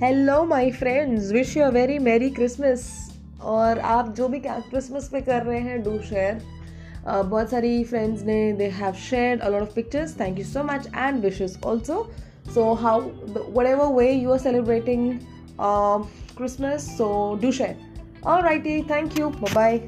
hello my friends wish you a very merry Christmas और आप जो भी क्रिसमस पे कर रहे हैं डू शेयर uh, बहुत सारी फ्रेंड्स ने they have shared a lot of pictures thank you so much and wishes also so how whatever way you are celebrating Christmas so do share all right thank you bye